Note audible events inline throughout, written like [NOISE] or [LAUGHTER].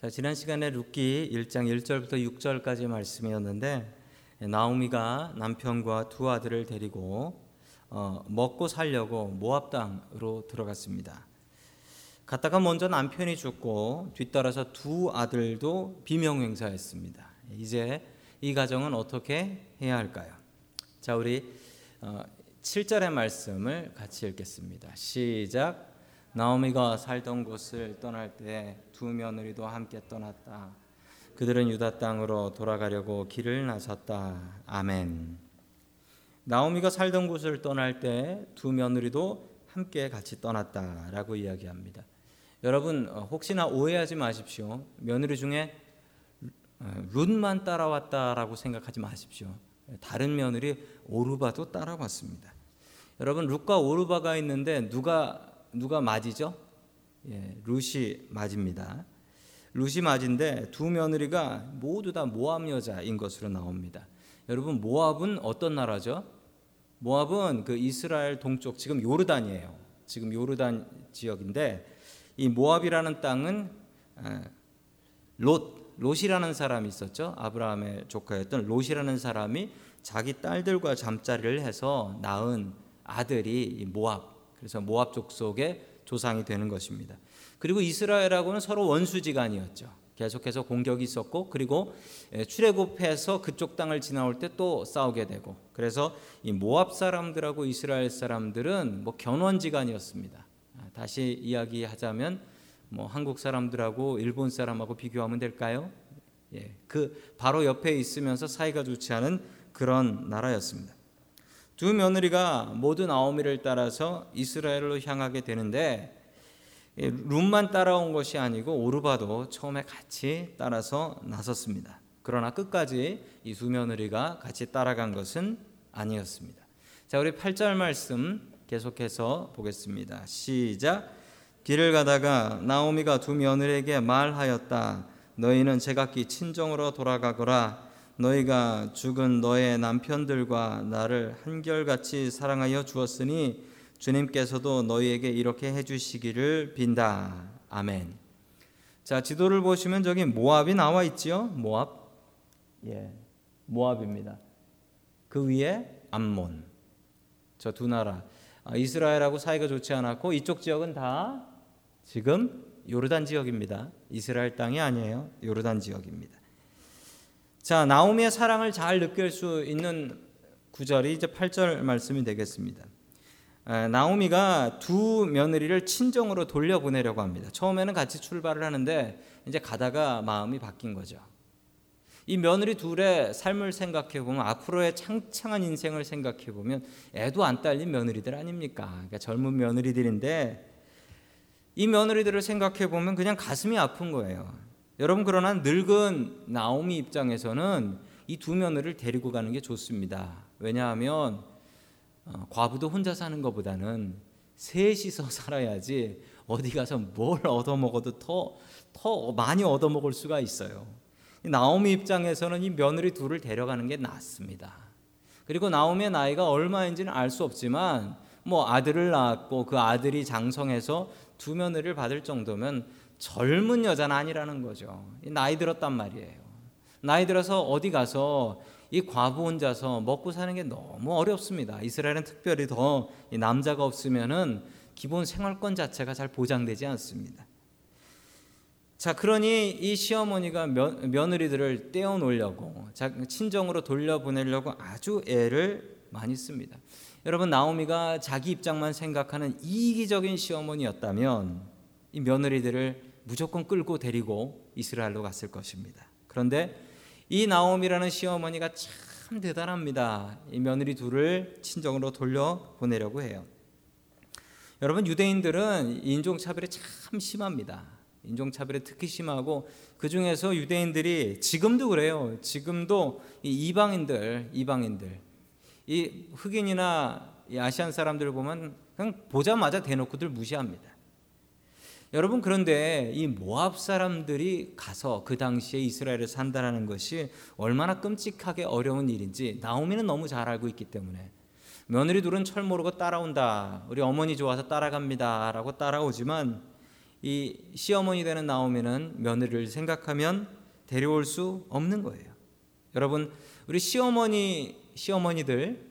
자, 지난 시간에 룻기 1장 1절부터 6절까지 말씀이었는데 나오미가 남편과 두 아들을 데리고 어, 먹고 살려고 모압 땅으로 들어갔습니다. 갔다가 먼저 남편이 죽고 뒤따라서 두 아들도 비명행사했습니다. 이제 이 가정은 어떻게 해야 할까요? 자, 우리 어, 7절의 말씀을 같이 읽겠습니다. 시작. 나오미가 살던 곳을 떠날 때 두 며느리도 함께 떠났다. 그들은 유다 땅으로 돌아가려고 길을 나섰다. 아멘. 나오미가 살던 곳을 떠날 때 두 며느리도 함께 같이 떠났다라고 이야기합니다. 여러분 어, 혹시나 오해하지 마십시오. 며느리 중에 어, 룻만 따라왔다라고 생각하지 마십시오. 다른 며느리 오르바도 따라왔습니다. 여러분 룻과 오르바가 있는데 누가 누가 맞이죠? 예, 룻이 맞입니다. 룻이 맞인데 두 며느리가 모두 다 모압 여자인 것으로 나옵니다. 여러분 모압은 어떤 나라죠? 모압은 그 이스라엘 동쪽 지금 요르단이에요. 지금 요르단 지역인데 이 모압이라는 땅은 롯 롯이라는 사람이 있었죠. 아브라함의 조카였던 롯이라는 사람이 자기 딸들과 잠자리를 해서 낳은 아들이 모압 그래서 모압 족속의 조상이 되는 것입니다. 그리고 이스라엘하고는 서로 원수지간이었죠. 계속해서 공격이 있었고 그리고 출애굽해서 그쪽 땅을 지나올 때 또 싸우게 되고 그래서 이 모압 사람들하고 이스라엘 사람들은 뭐 견원지간이었습니다. 아, 다시 이야기하자면 뭐 한국 사람들하고 일본 사람하고 비교하면 될까요? 예, 그 바로 옆에 있으면서 사이가 좋지 않은 그런 나라였습니다. 두 며느리가 모두 나오미를 따라서 이스라엘로 향하게 되는데 룸만 따라온 것이 아니고 오르바도 처음에 같이 따라서 나섰습니다. 그러나 끝까지 이 두 며느리가 같이 따라간 것은 아니었습니다. 자, 우리 8절 말씀 계속해서 보겠습니다. 시작. 길을 가다가 나오미가 두 며느리에게 말하였다. 너희는 제각기 친정으로 돌아가거라. 너희가 죽은 너의 남편들과 나를 한결같이 사랑하여 주었으니 주님께서도 너희에게 이렇게 해주시기를 빈다. 아멘. 자 지도를 보시면 저기 모압이 나와 있지요. 모압. 예, 모압입니다. 그 위에 암몬. 저 두 나라. 아, 이스라엘하고 사이가 좋지 않았고 이쪽 지역은 다 지금 요르단 지역입니다. 이스라엘 땅이 아니에요. 요르단 지역입니다. 자, 나오미의 사랑을 잘 느낄 수 있는 구절이 이제 8절 말씀이 되겠습니다. 나오미가 두 며느리를 친정으로 돌려보내려고 합니다. 처음에는 같이 출발을 하는데 이제 가다가 마음이 바뀐 거죠. 이 며느리 둘의 삶을 생각해 보면 앞으로의 창창한 인생을 생각해 보면 애도 안 딸린 며느리들 아닙니까? 그러니까 젊은 며느리들인데 이 며느리들을 생각해 보면 그냥 가슴이 아픈 거예요. 여러분 그러나 늙은 나오미 입장에서는 이 두 며느리를 데리고 가는 게 좋습니다. 왜냐하면 어, 과부도 혼자 사는 것보다는 셋이서 [LAUGHS] 살아야지 어디 가서 뭘 얻어먹어도 더, 더 많이 얻어먹을 수가 있어요. 나오미 입장에서는 이 며느리 둘을 데려가는 게 낫습니다. 그리고 나오미의 나이가 얼마인지는 알 수 없지만 뭐 아들을 낳았고 그 아들이 장성해서 두 며느리를 받을 정도면 젊은 여자는 아니라는 거죠. 나이 들었단 말이에요. 나이 들어서 어디 가서 이 과부 혼자서 먹고 사는 게 너무 어렵습니다. 이스라엘은 특별히 더 남자가 없으면은 기본 생활권 자체가 잘 보장되지 않습니다. 자, 그러니 이 시어머니가 며, 며느리들을 떼어 놓으려고 친정으로 돌려보내려고 아주 애를 많이 씁니다. 여러분 나오미가 자기 입장만 생각하는 이기적인 시어머니였다면 이 며느리들을 무조건 끌고 데리고 이스라엘로 갔을 것입니다. 그런데 이 나옴이라는 시어머니가 참 대단합니다. 이 며느리 둘을 친정으로 돌려 보내려고 해요. 여러분 유대인들은 인종 차별이 참 심합니다. 인종 차별이 특히 심하고 그 중에서 유대인들이 지금도 그래요. 지금도 이 이방인들, 이방인들, 이 흑인이나 이 아시안 사람들 보면 그냥 보자마자 대놓고들 무시합니다. 여러분 그런데 이 모압 사람들이 가서 그 당시에 이스라엘에 산다라는 것이 얼마나 끔찍하게 어려운 일인지 나오미는 너무 잘 알고 있기 때문에 며느리 둘은 철 모르고 따라온다. 우리 어머니 좋아서 따라갑니다라고 따라오지만 이 시어머니 되는 나오미는 며느리를 생각하면 데려올 수 없는 거예요. 여러분 우리 시어머니 시어머니들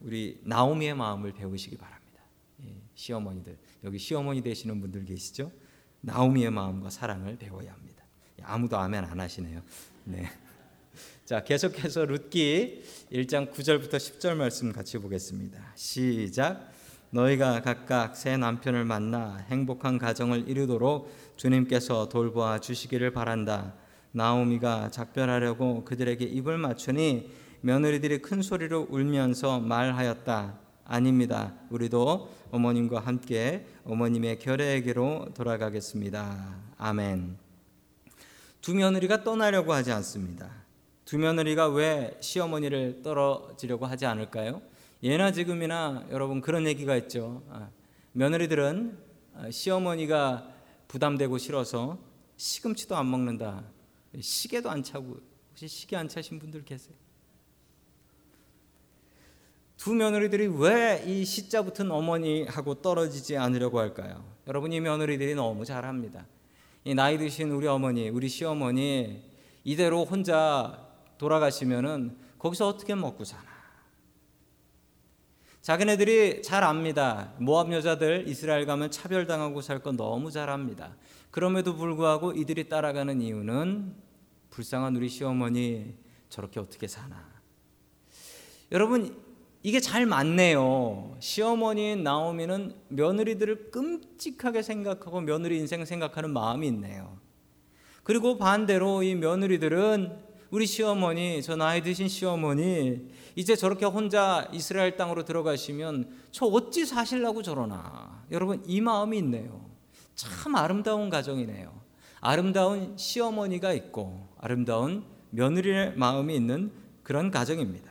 우리 나오미의 마음을 배우시기 바랍니다. 예, 시어머니들 여기 시어머니 되시는 분들 계시죠? 나오미의 마음과 사랑을 배워야 합니다. 예, 아무도 아멘 안 하시네요. 네. 자, 계속해서 룻기 1장 9절부터 10절 말씀 같이 보겠습니다. 시작. 너희가 각각 새 남편을 만나 행복한 가정을 이루도록 주님께서 돌보아 주시기를 바란다. 나오미가 작별하려고 그들에게 입을 맞추니 며느리들이 큰 소리로 울면서 말하였다. 아닙니다. 우리도 어머님과 함께 어머님의 결례에게로 돌아가겠습니다. 아멘. 두 며느리가 떠나려고 하지 않습니다. 두 며느리가 왜 시어머니를 떨어지려고 하지 않을까요? 예나 지금이나 여러분 그런 얘기가 있죠. 아, 며느리들은 아, 시어머니가 부담되고 싫어서 시금치도 안 먹는다. 시계도 안 차고 혹시 시계 안 차신 분들 계세요? 두 며느리들이 왜 이 시자 붙은 어머니하고 떨어지지 않으려고 할까요? 여러분 이 며느리들이 너무 잘합니다. 이 나이 드신 우리 어머니, 우리 시어머니 이대로 혼자 돌아가시면은 거기서 어떻게 먹고 사나? 자기네들이 잘 압니다. 모압 여자들 이스라엘 가면 차별당하고 살 건 너무 잘 압니다. 그럼에도 불구하고 이들이 따라가는 이유는 불쌍한 우리 시어머니 저렇게 어떻게 사나. 여러분 이게 잘 맞네요. 시어머니인 나오미는 며느리들을 끔찍하게 생각하고 며느리 인생 생각하는 마음이 있네요. 그리고 반대로 이 며느리들은 우리 시어머니, 저 나이 드신 시어머니, 이제 저렇게 혼자 이스라엘 땅으로 들어가시면 저 어찌 사실라고 저러나. 여러분, 이 마음이 있네요. 참 아름다운 가정이네요. 아름다운 시어머니가 있고, 아름다운 며느리의 마음이 있는 그런 가정입니다.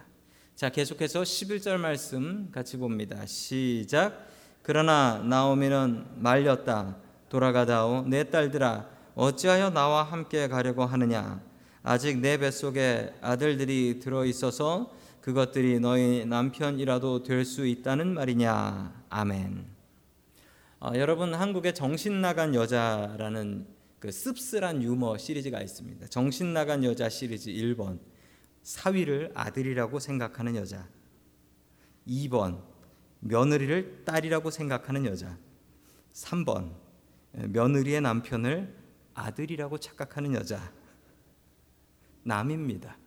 자, 계속해서 11절 말씀 같이 봅니다. 시작. 그러나 나오미는 말렸다. 돌아가다오. 내 딸들아, 어찌하여 나와 함께 가려고 하느냐? 아직 내 뱃속에 아들들이 들어 있어서 그것들이 너희 남편이라도 될 수 있다는 말이냐. 아멘. 어, 여러분 한국에 정신 나간 여자라는 그 씁쓸한 유머 시리즈가 있습니다. 정신 나간 여자 시리즈 1번 사위를 아들이라고 생각하는 여자. 2번 며느리를 딸이라고 생각하는 여자. 3번 며느리의 남편을 아들이라고 착각하는 여자. 남입니다.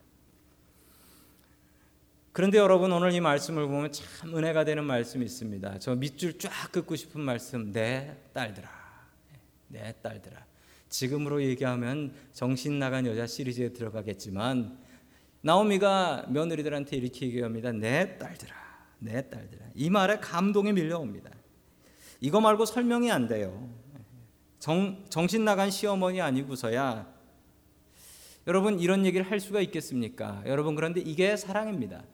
그런데 여러분 오늘 이 말씀을 보면 참 은혜가 되는 말씀이 있습니다. 저 밑줄 쫙 긋고 싶은 말씀 내 딸들아. 내 딸들아. 지금으로 얘기하면 정신 나간 여자 시리즈에 들어가겠지만 나오미가 며느리들한테 이렇게 얘기합니다. 내 딸들아. 내 딸들아. 이 말에 감동이 밀려옵니다. 이거 말고 설명이 안 돼요. 정, 정신 나간 시어머니 아니고서야 여러분 이런 얘기를 할 수가 있겠습니까? 여러분 그런데 이게 사랑입니다.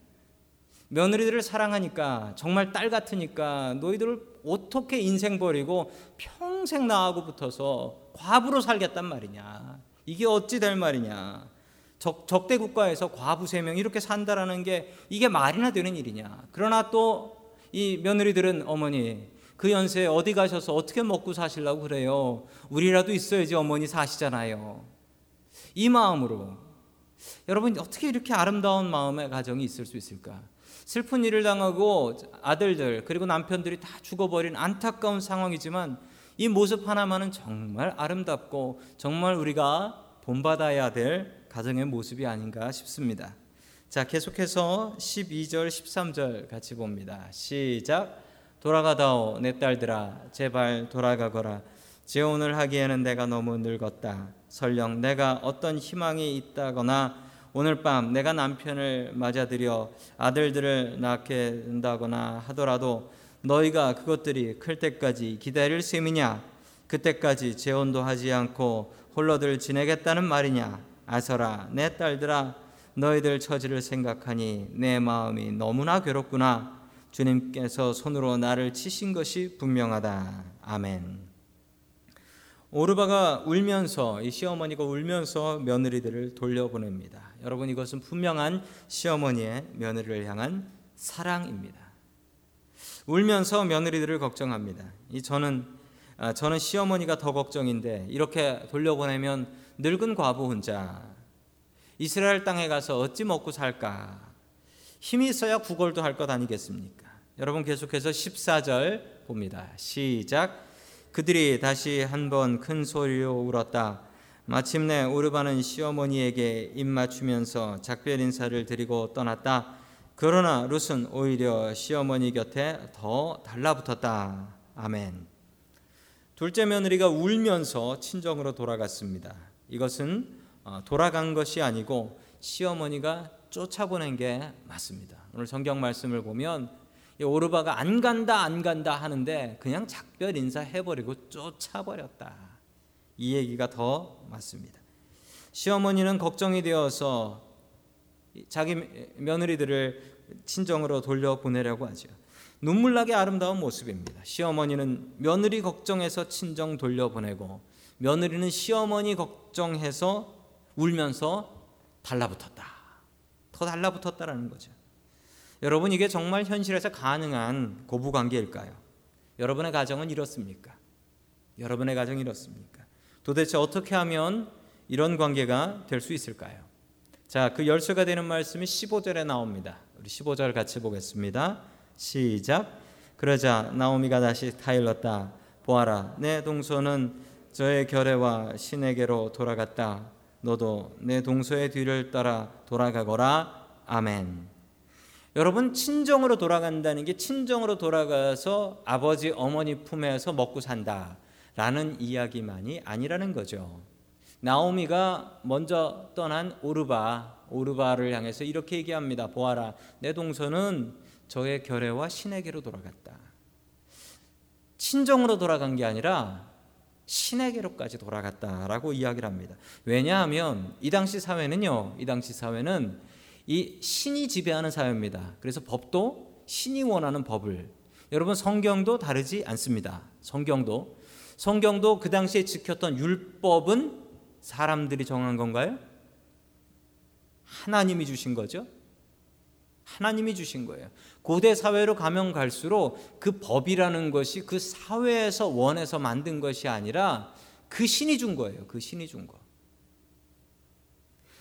며느리들을 사랑하니까 정말 딸 같으니까 너희들을 어떻게 인생 버리고 평생 나하고 붙어서 과부로 살겠단 말이냐? 이게 어찌 될 말이냐? 적, 적대 국가에서 과부 세 명 이렇게 산다라는 게 이게 말이나 되는 일이냐? 그러나 또 이 며느리들은 어머니 그 연세에 어디 가셔서 어떻게 먹고 사실라고 그래요? 우리라도 있어야지 어머니 사시잖아요. 이 마음으로 여러분 어떻게 이렇게 아름다운 마음의 가정이 있을 수 있을까? 슬픈 일을 당하고 아들들 그리고 남편들이 다 죽어버린 안타까운 상황이지만 이 모습 하나만은 정말 아름답고 정말 우리가 본받아야 될 가정의 모습이 아닌가 싶습니다. 자, 계속해서 12절, 13절 같이 봅니다. 시작. 돌아가다오 내 딸들아 제발 돌아가거라 재혼을 하기에는 내가 너무 늙었다. 설령 내가 어떤 희망이 있다거나 오늘 밤 내가 남편을 맞아들여 아들들을 낳게 된다거나 하더라도 너희가 그것들이 클 때까지 기다릴 셈이냐 그때까지 재혼도 하지 않고 홀로들 지내겠다는 말이냐 아서라 내 딸들아 너희들 처지를 생각하니 내 마음이 너무나 괴롭구나 주님께서 손으로 나를 치신 것이 분명하다 아멘 오르바가 울면서 이 시어머니가 울면서 며느리들을 돌려보냅니다. 여러분 이것은 분명한 시어머니의 며느리를 향한 사랑입니다. 울면서 며느리들을 걱정합니다. 이 저는 아, 저는 시어머니가 더 걱정인데 이렇게 돌려보내면 늙은 과부 혼자 이스라엘 땅에 가서 어찌 먹고 살까? 힘이 있어야 구걸도 할 것 아니겠습니까? 여러분 계속해서 14절 봅니다. 시작. 그들이 다시 한번 큰 소리로 울었다. 마침내 오르바는 시어머니에게 입 맞추면서 작별 인사를 드리고 떠났다. 그러나 룻은 오히려 시어머니 곁에 더 달라붙었다. 아멘. 둘째 며느리가 울면서 친정으로 돌아갔습니다. 이것은 어, 돌아간 것이 아니고 시어머니가 쫓아보낸 게 맞습니다. 오늘 성경 말씀을 보면 오르바가 안 간다 안 간다 하는데 그냥 작별 인사 해버리고 쫓아버렸다. 이 얘기가 더 맞습니다. 시어머니는 걱정이 되어서 자기 며느리들을 친정으로 돌려보내려고 하죠. 눈물나게 아름다운 모습입니다. 시어머니는 며느리 걱정해서 친정 돌려보내고 며느리는 시어머니 걱정해서 울면서 달라붙었다. 더 달라붙었다라는 거죠. 여러분 이게 정말 현실에서 가능한 고부 관계일까요? 여러분의 가정은 이렇습니까? 여러분의 가정이 이렇습니까? 도대체 어떻게 하면 이런 관계가 될 수 있을까요? 자, 그 열쇠가 되는 말씀이 15절에 나옵니다. 우리 15절 같이 보겠습니다. 시작. 그러자 나오미가 다시 타일렀다. 보아라, 내 동서는 저의 결례와 신에게로 돌아갔다. 너도 내 동서의 뒤를 따라 돌아가거라. 아멘. 여러분 친정으로 돌아간다는 게 친정으로 돌아가서 아버지 어머니 품에서 먹고 산다라는 이야기만이 아니라는 거죠. 나오미가 먼저 떠난 오르바 오르바를 향해서 이렇게 얘기합니다. 보아라, 내 동서는 저의 결례와 신에게로 돌아갔다. 친정으로 돌아간 게 아니라 신에게로까지 돌아갔다라고 이야기를 합니다. 왜냐하면 이 당시 사회는요, 이 당시 사회는 이 신이 지배하는 사회입니다. 그래서 법도 신이 원하는 법을 여러분 성경도 다르지 않습니다. 성경도 성경도 그 당시에 지켰던 율법은 사람들이 정한 건가요? 하나님이 주신 거죠. 하나님이 주신 거예요. 고대 사회로 가면 갈수록 그 법이라는 것이 그 사회에서 원해서 만든 것이 아니라 그 신이 준 거예요. 그 신이 준 거.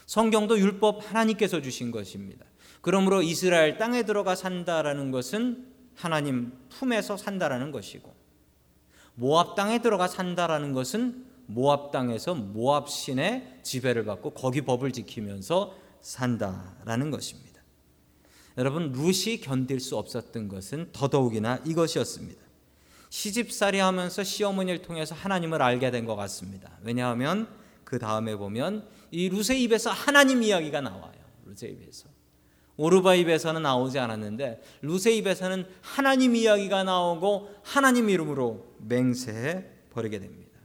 성경도 율법 하나님께서 주신 것입니다. 그러므로 이스라엘 땅에 들어가 산다라는 것은 하나님 품에서 산다라는 것이고 모압 땅에 들어가 산다라는 것은 모압 땅에서 모압 신의 지배를 받고 거기 법을 지키면서 산다라는 것입니다. 여러분 룻이 견딜 수 없었던 것은 더더욱이나 이것이었습니다. 시집살이 하면서 시어머니를 통해서 하나님을 알게 된 것 같습니다. 왜냐하면 그 다음에 보면 이 룻의 입에서 하나님 이야기가 나와요. 룻의 입에서. 오르바 입에서는 나오지 않았는데 룻의 입에서는 하나님 이야기가 나오고 하나님 이름으로 맹세해 버리게 됩니다.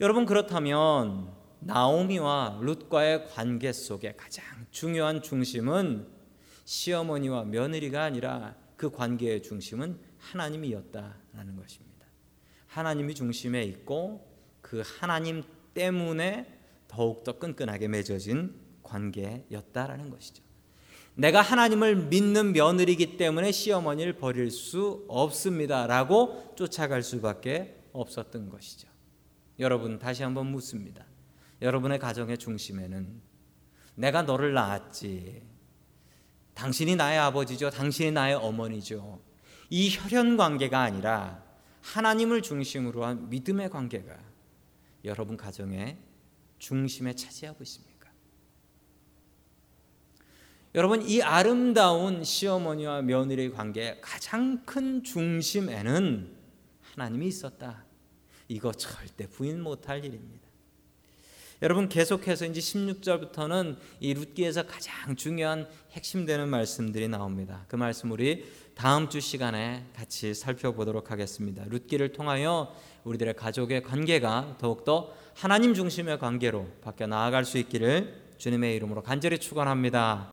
여러분 그렇다면 나오미와 룻과의 관계 속에 가장 중요한 중심은 시어머니와 며느리가 아니라 그 관계의 중심은 하나님이었다라는 것입니다. 하나님이 중심에 있고 그 하나님 때문에 더욱더 끈끈하게 맺어진 관계였다라는 것이죠. 내가 하나님을 믿는 며느리기 때문에 시어머니를 버릴 수 없습니다라고 쫓아갈 수밖에 없었던 것이죠. 여러분 다시 한번 묻습니다. 여러분의 가정의 중심에는 내가 너를 낳았지. 당신이 나의 아버지죠. 당신이 나의 어머니죠. 이 혈연 관계가 아니라 하나님을 중심으로 한 믿음의 관계가 여러분 가정의 중심에 차지하고 있습니까? 여러분 이 아름다운 시어머니와 며느리의 관계의 가장 큰 중심에는 하나님이 있었다. 이거 절대 부인 못할 일입니다. 여러분 계속해서 이제 16절부터는 이 룻기에서 가장 중요한 핵심되는 말씀들이 나옵니다. 그 말씀 우리 다음 주 시간에 같이 살펴보도록 하겠습니다. 룻기를 통하여 우리들의 가족의 관계가 더욱더 하나님 중심의 관계로 바뀌어 나아갈 수 있기를 주님의 이름으로 간절히 축원합니다.